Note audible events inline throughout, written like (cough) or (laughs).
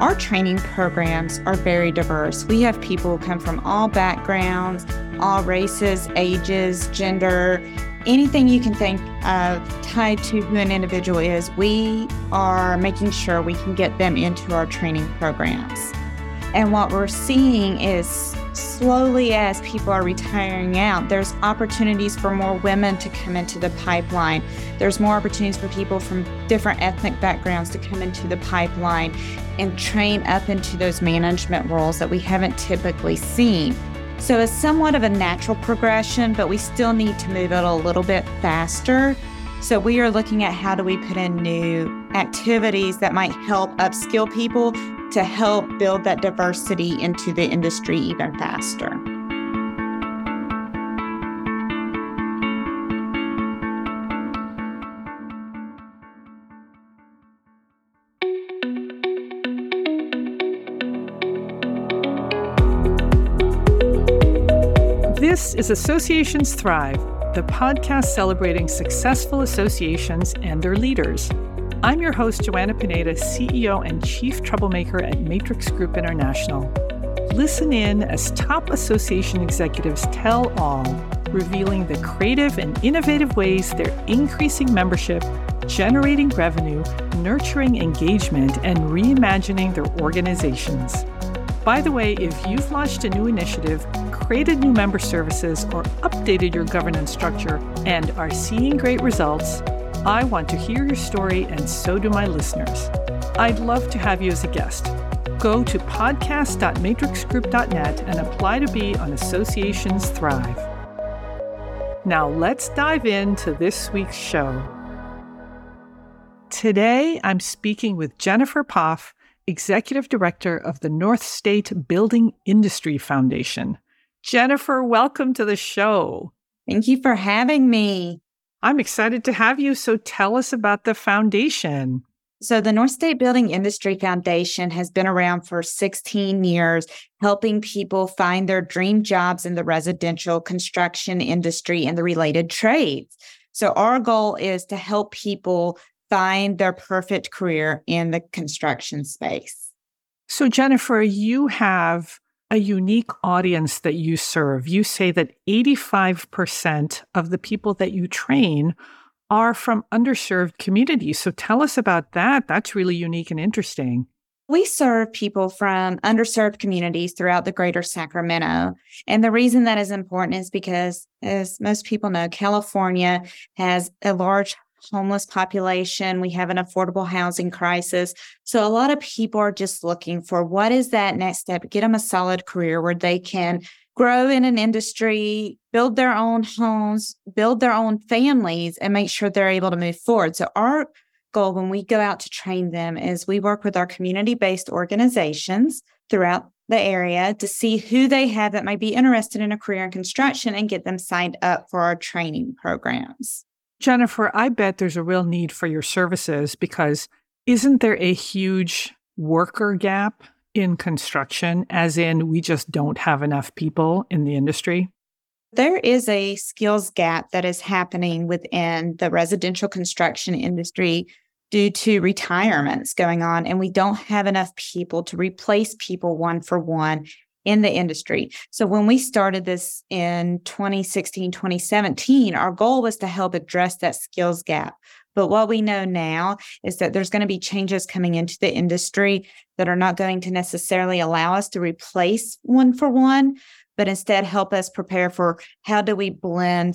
Our training programs are very diverse. We have people who come from all backgrounds, all races, ages, gender, anything you can think of tied to who an individual is. We are making sure we can get them into our training programs. And what we're seeing is slowly as people are retiring out, there's opportunities for more women to come into the pipeline. There's more opportunities for people from different ethnic backgrounds to come into the pipeline and train up into those management roles that we haven't typically seen. So it's somewhat of a natural progression, but we still need to move it a little bit faster. So we are looking at how do we put in new activities that might help upskill people to help build that diversity into the industry even faster. This is Associations Thrive, the podcast celebrating successful associations and their leaders. I'm your host, Joanna Pineda, CEO and Chief Troublemaker at Matrix Group International. Listen in as top association executives tell all, revealing the creative and innovative ways they're increasing membership, generating revenue, nurturing engagement, and reimagining their organizations. By the way, if you've launched a new initiative, created new member services, or updated your governance structure and are seeing great results, I want to hear your story, and so do my listeners. I'd love to have you as a guest. Go to podcast.matrixgroup.net and apply to be on Associations Thrive. Now, let's dive into this week's show. Today, I'm speaking with Jennifer Poff, Executive Director of the North State Building Industry Foundation. Jennifer, welcome to the show. Thank you for having me. I'm excited to have you. So tell us about the foundation. So, the North State Building Industry Foundation has been around for 16 years, helping people find their dream jobs in the residential construction industry and the related trades. So, our goal is to help people find their perfect career in the construction space. So, Jennifer, you have a unique audience that you serve. You say that 85% of the people that you train are from underserved communities. So tell us about that. That's really unique and interesting. We serve people from underserved communities throughout the greater Sacramento. And the reason that is important is because, as most people know, California has a large homeless population. We have an affordable housing crisis. So a lot of people are just looking for what is that next step, get them a solid career where they can grow in an industry, build their own homes, build their own families, and make sure they're able to move forward. So our goal when we go out to train them is we work with our community-based organizations throughout the area to see who they have that might be interested in a career in construction and get them signed up for our training programs. Jennifer, I bet there's a real need for your services because isn't there a huge worker gap in construction, as in we just don't have enough people in the industry? There is a skills gap that is happening within the residential construction industry due to retirements going on, and we don't have enough people to replace people one for one in the industry. So when we started this in 2016, 2017, our goal was to help address that skills gap. But what we know now is that there's going to be changes coming into the industry that are not going to necessarily allow us to replace one for one, but instead help us prepare for how do we blend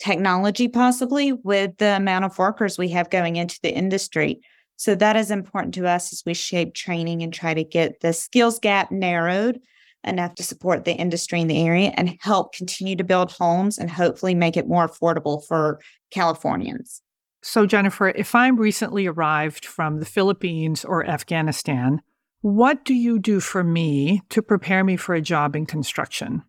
technology possibly with the amount of workers we have going into the industry. So that is important to us as we shape training and try to get the skills gap narrowed enough to support the industry in the area and help continue to build homes and hopefully make it more affordable for Californians. So, Jennifer, if I'm recently arrived from the Philippines or Afghanistan, what do you do for me to prepare me for a job in construction?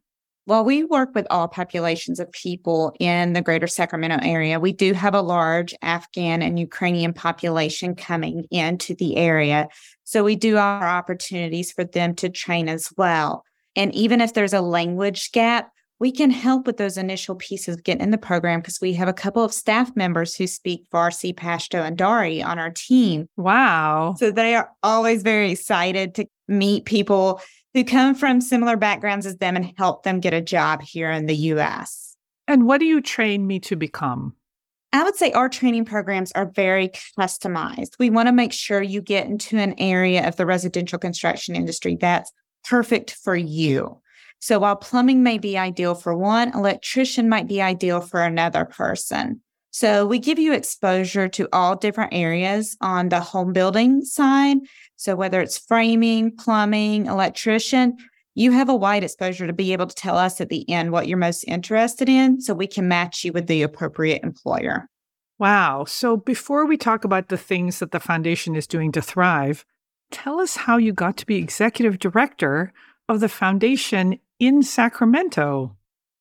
Well, we work with all populations of people in the greater Sacramento area. We do have a large Afghan and Ukrainian population coming into the area. So we do offer opportunities for them to train as well. And even if there's a language gap, we can help with those initial pieces of getting in the program because we have a couple of staff members who speak Farsi, Pashto, and Dari on our team. Wow. So they are always very excited to meet people who come from similar backgrounds as them and help them get a job here in the US. And what do you train me to become? I would say our training programs are very customized. We want to make sure you get into an area of the residential construction industry that's perfect for you. So while plumbing may be ideal for one, electrician might be ideal for another person. So we give you exposure to all different areas on the home building side. So whether it's framing, plumbing, electrician, you have a wide exposure to be able to tell us at the end what you're most interested in so we can match you with the appropriate employer. Wow. So before we talk about the things that the foundation is doing to thrive, tell us how you got to be executive director of the foundation in Sacramento.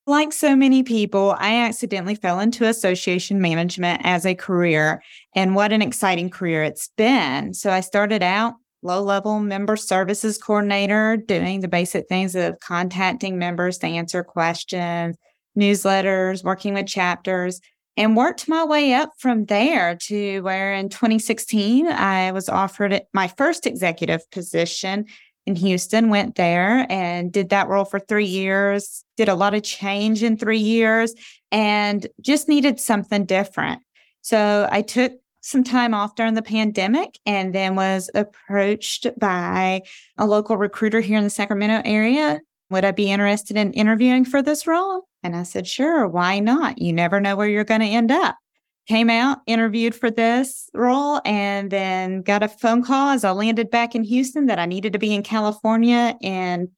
Like so many people, I accidentally fell into association management as a career, and what an exciting career it's been. So I started out low level member services coordinator, doing the basic things of contacting members to answer questions, newsletters, working with chapters, and worked my way up from there to where in 2016 I was offered my first executive position in Houston, went there and did that role for three years, did a lot of change in three years, and just needed something different. So I took some time off during the pandemic and then was approached by a local recruiter here in the Sacramento area. Would I be interested in interviewing for this role? And I said, sure, why not? You never know where you're going to end up came out, interviewed for this role, and then got a phone call as I landed back in Houston that I needed to be in California in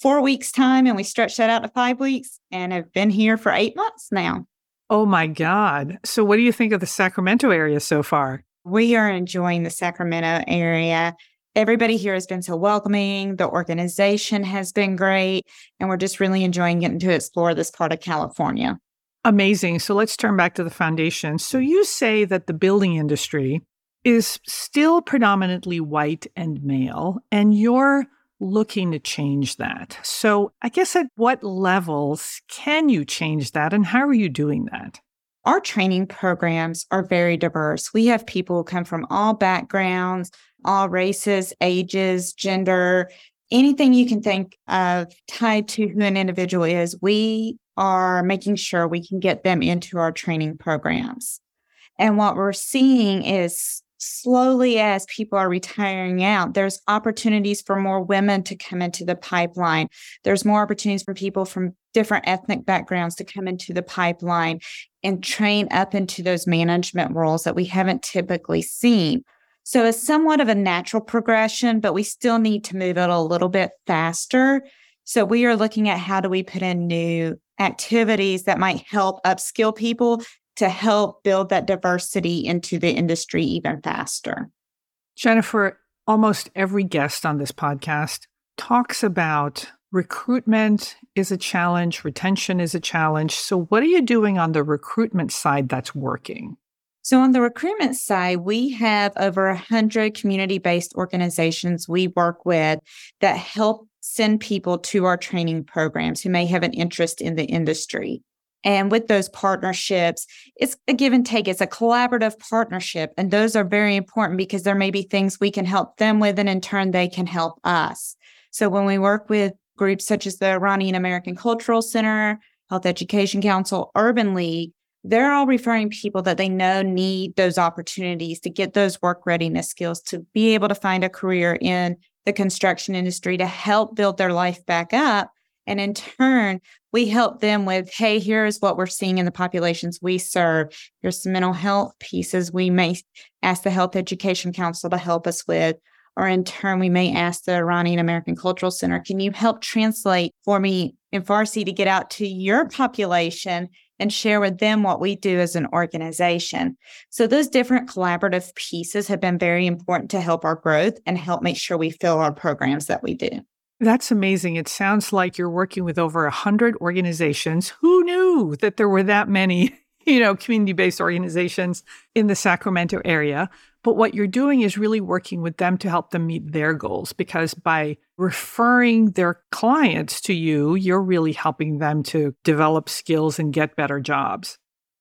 four weeks' time. And we stretched that out to five weeks and have been here for eight months now. Oh my God. So, what do you think of the Sacramento area so far? We are enjoying the Sacramento area. Everybody here has been so welcoming. The organization has been great. And we're just really enjoying getting to explore this part of California. Amazing. So let's turn back to the foundation. So you say that the building industry is still predominantly white and male, and you're looking to change that. So I guess at what levels can you change that, and how are you doing that? Our training programs are very diverse. We have people who come from all backgrounds, all races, ages, gender, anything you can think of tied to who an individual is. We are making sure we can get them into our training programs. And what we're seeing is slowly as people are retiring out, there's opportunities for more women to come into the pipeline. There's more opportunities for people from different ethnic backgrounds to come into the pipeline and train up into those management roles that we haven't typically seen. So it's somewhat of a natural progression, but we still need to move it a little bit faster. So we are looking at how do we put in new activities that might help upskill people to help build that diversity into the industry even faster. Jennifer, almost every guest on this podcast talks about recruitment is a challenge, retention is a challenge. So, what are you doing on the recruitment side that's working? So, on the recruitment side, we have over 100 community based organizations we work with that help send people to our training programs who may have an interest in the industry. And with those partnerships, it's a give and take. It's a collaborative partnership. And those are very important because there may be things we can help them with, and in turn, they can help us. So when we work with groups such as the Iranian American Cultural Center, Health Education Council, Urban League, they're all referring people that they know need those opportunities to get those work readiness skills to be able to find a career in the construction industry to help build their life back up. And in turn, we help them with, hey, here's what we're seeing in the populations we serve. Here's some mental health pieces we may ask the Health Education Council to help us with. Or in turn, we may ask the Iranian American Cultural Center, can you help translate for me in Farsi to get out to your population and share with them what we do as an organization. So, those different collaborative pieces have been very important to help our growth and help make sure we fill our programs that we do. That's amazing. It sounds like you're working with over 100 organizations. Who knew that there were that many, (laughs) you know, community-based organizations in the Sacramento area? But what you're doing is really working with them to help them meet their goals because by referring their clients to you, you're really helping them to develop skills and get better jobs.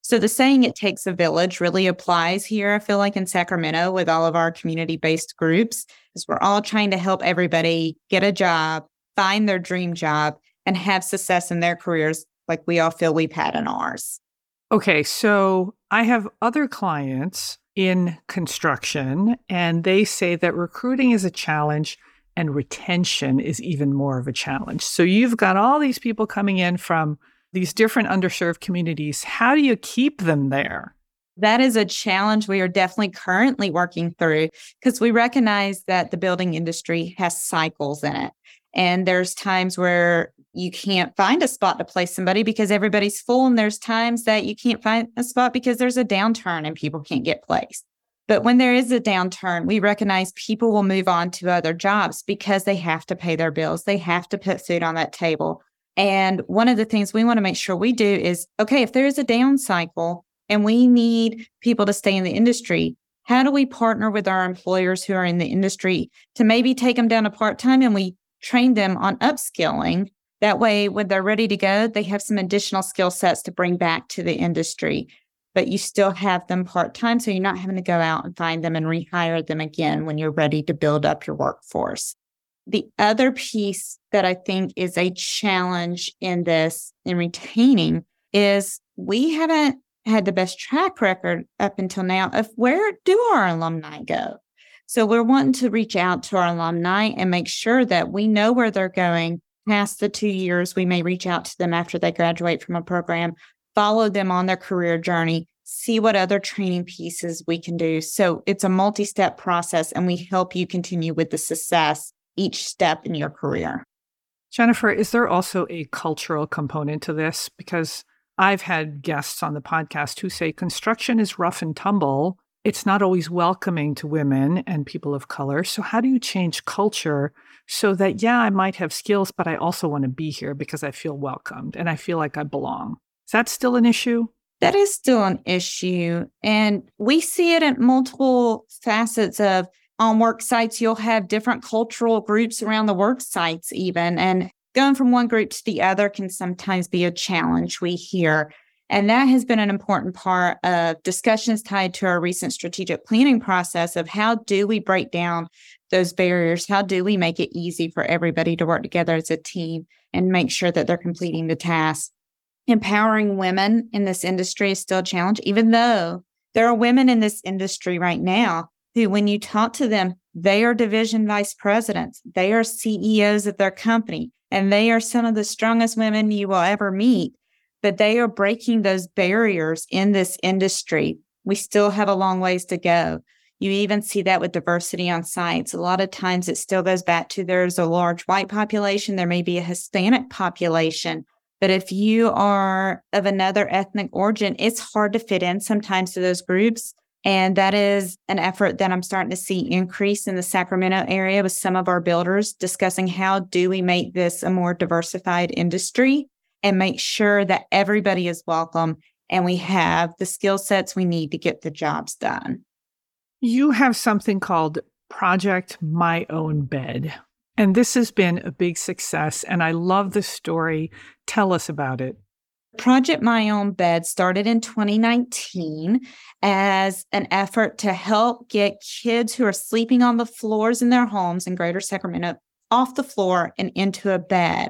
So the saying it takes a village really applies here. I feel like in Sacramento with all of our community based groups, is we're all trying to help everybody get a job, find their dream job, and have success in their careers like we all feel we've had in ours. Okay, so I have other clients in construction, and they say that recruiting is a challenge and retention is even more of a challenge. So you've got all these people coming in from these different underserved communities. How do you keep them there? That is a challenge we are definitely currently working through because we recognize that the building industry has cycles in it. And there's times where you can't find a spot to place somebody because everybody's full. And there's times that you can't find a spot because there's a downturn and people can't get placed. But when there is a downturn, we recognize people will move on to other jobs because they have to pay their bills. They have to put food on that table. And one of the things we want to make sure we do is okay, if there is a down cycle and we need people to stay in the industry, how do we partner with our employers who are in the industry to maybe take them down to part time and we train them on upskilling that way, when they're ready to go, they have some additional skill sets to bring back to the industry, but you still have them part time. So you're not having to go out and find them and rehire them again when you're ready to build up your workforce. The other piece that I think is a challenge in this, in retaining, is we haven't had the best track record up until now of where do our alumni go? So we're wanting to reach out to our alumni and make sure that we know where they're going past the two years, we may reach out to them after they graduate from a program, follow them on their career journey, see what other training pieces we can do. So it's a multi step process, and we help you continue with the success each step in your career. Jennifer, is there also a cultural component to this? Because I've had guests on the podcast who say construction is rough and tumble. It's not always welcoming to women and people of color. So, how do you change culture so that, yeah, I might have skills, but I also want to be here because I feel welcomed and I feel like I belong. Is that still an issue? That is still an issue. And we see it in multiple facets of on work sites, you'll have different cultural groups around the work sites, even. And going from one group to the other can sometimes be a challenge we hear. And that has been an important part of discussions tied to our recent strategic planning process of how do we break down those barriers? How do we make it easy for everybody to work together as a team and make sure that they're completing the task? Empowering women in this industry is still a challenge, even though there are women in this industry right now who, when you talk to them, they are division vice presidents, they are CEOs of their company, and they are some of the strongest women you will ever meet. But they are breaking those barriers in this industry. We still have a long ways to go. You even see that with diversity on sites. A lot of times it still goes back to there's a large white population, there may be a Hispanic population. But if you are of another ethnic origin, it's hard to fit in sometimes to those groups. And that is an effort that I'm starting to see increase in the Sacramento area with some of our builders discussing how do we make this a more diversified industry and make sure that everybody is welcome and we have the skill sets we need to get the jobs done. You have something called Project My Own Bed. And this has been a big success. And I love the story. Tell us about it. Project My Own Bed started in 2019 as an effort to help get kids who are sleeping on the floors in their homes in Greater Sacramento off the floor and into a bed.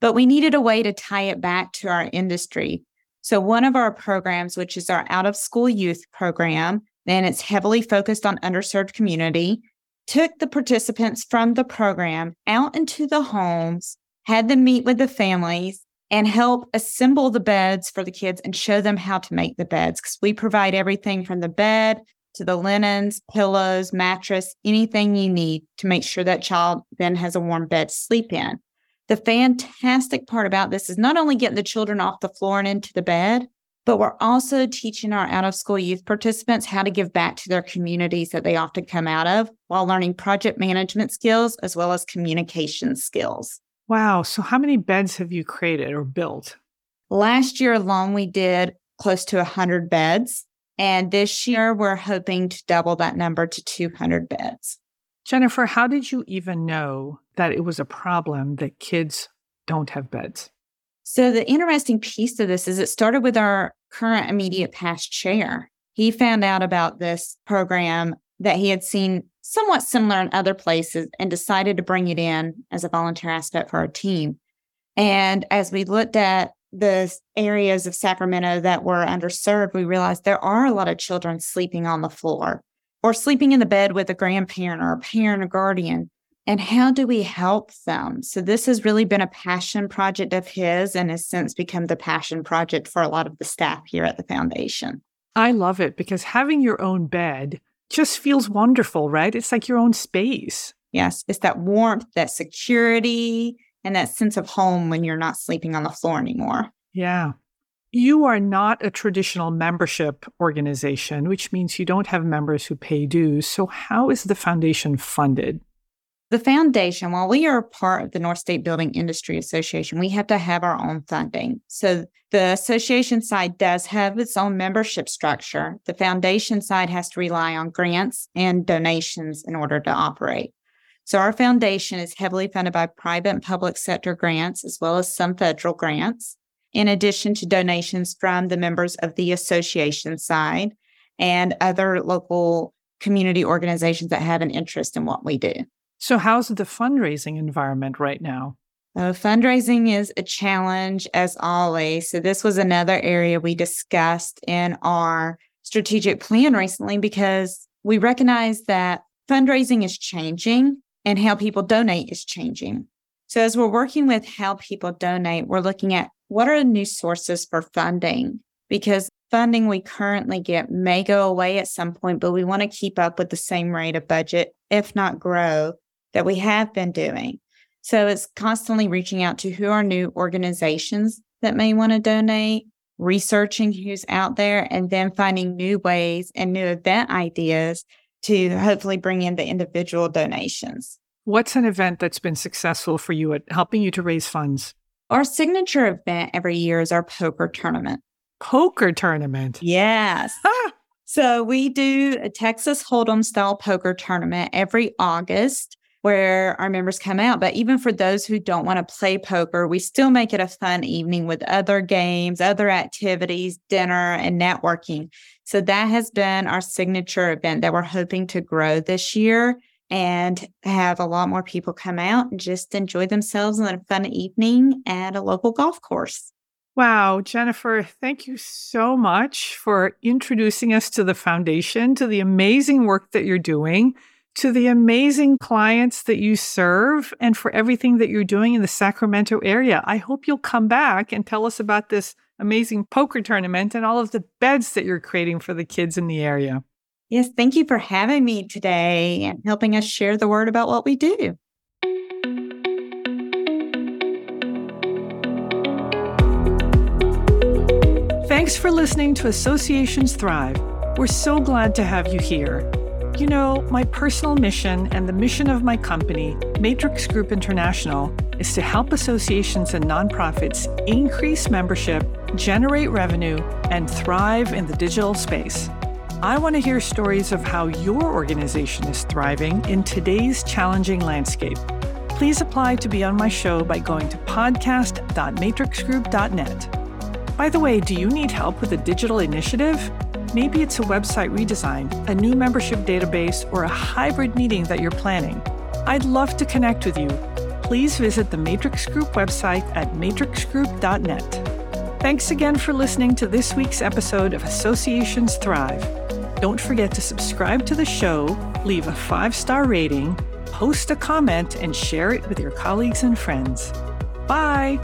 But we needed a way to tie it back to our industry. So, one of our programs, which is our out of school youth program, and it's heavily focused on underserved community, took the participants from the program out into the homes, had them meet with the families, and help assemble the beds for the kids and show them how to make the beds. Because we provide everything from the bed to the linens, pillows, mattress, anything you need to make sure that child then has a warm bed to sleep in. The fantastic part about this is not only getting the children off the floor and into the bed, but we're also teaching our out of school youth participants how to give back to their communities that they often come out of while learning project management skills as well as communication skills. Wow. So, how many beds have you created or built? Last year alone, we did close to 100 beds. And this year, we're hoping to double that number to 200 beds. Jennifer, how did you even know that it was a problem that kids don't have beds? So, the interesting piece of this is it started with our current immediate past chair. He found out about this program that he had seen somewhat similar in other places and decided to bring it in as a volunteer aspect for our team. And as we looked at the areas of Sacramento that were underserved, we realized there are a lot of children sleeping on the floor or sleeping in the bed with a grandparent or a parent or guardian. And how do we help them? So, this has really been a passion project of his and has since become the passion project for a lot of the staff here at the foundation. I love it because having your own bed just feels wonderful, right? It's like your own space. Yes, it's that warmth, that security, and that sense of home when you're not sleeping on the floor anymore. Yeah. You are not a traditional membership organization, which means you don't have members who pay dues. So, how is the foundation funded? The foundation, while we are a part of the North State Building Industry Association, we have to have our own funding. So the association side does have its own membership structure. The foundation side has to rely on grants and donations in order to operate. So our foundation is heavily funded by private and public sector grants, as well as some federal grants, in addition to donations from the members of the association side and other local community organizations that have an interest in what we do. So, how's the fundraising environment right now? Uh, fundraising is a challenge as always. So, this was another area we discussed in our strategic plan recently because we recognize that fundraising is changing and how people donate is changing. So, as we're working with how people donate, we're looking at what are new sources for funding because funding we currently get may go away at some point, but we want to keep up with the same rate of budget, if not grow, that we have been doing. So it's constantly reaching out to who are new organizations that may want to donate, researching who's out there, and then finding new ways and new event ideas to hopefully bring in the individual donations. What's an event that's been successful for you at helping you to raise funds? Our signature event every year is our poker tournament. Poker tournament? Yes. (laughs) Ah! so we do a Texas Hold'em style poker tournament every August where our members come out. But even for those who don't want to play poker, we still make it a fun evening with other games, other activities, dinner, and networking. So that has been our signature event that we're hoping to grow this year and have a lot more people come out and just enjoy themselves in a fun evening at a local golf course. Wow, Jennifer, thank you so much for introducing us to the foundation, to the amazing work that you're doing to the amazing clients that you serve and for everything that you're doing in the Sacramento area. I hope you'll come back and tell us about this amazing poker tournament and all of the beds that you're creating for the kids in the area. Yes, thank you for having me today and helping us share the word about what we do. Thanks for listening to Associations Thrive. We're so glad to have you here. You know, my personal mission and the mission of my company, Matrix Group International, is to help associations and nonprofits increase membership, generate revenue, and thrive in the digital space. I want to hear stories of how your organization is thriving in today's challenging landscape. Please apply to be on my show by going to podcast.matrixgroup.net. By the way, do you need help with a digital initiative? Maybe it's a website redesign, a new membership database, or a hybrid meeting that you're planning. I'd love to connect with you. Please visit the Matrix Group website at matrixgroup.net. Thanks again for listening to this week's episode of Associations Thrive. Don't forget to subscribe to the show, leave a five star rating, post a comment, and share it with your colleagues and friends. Bye!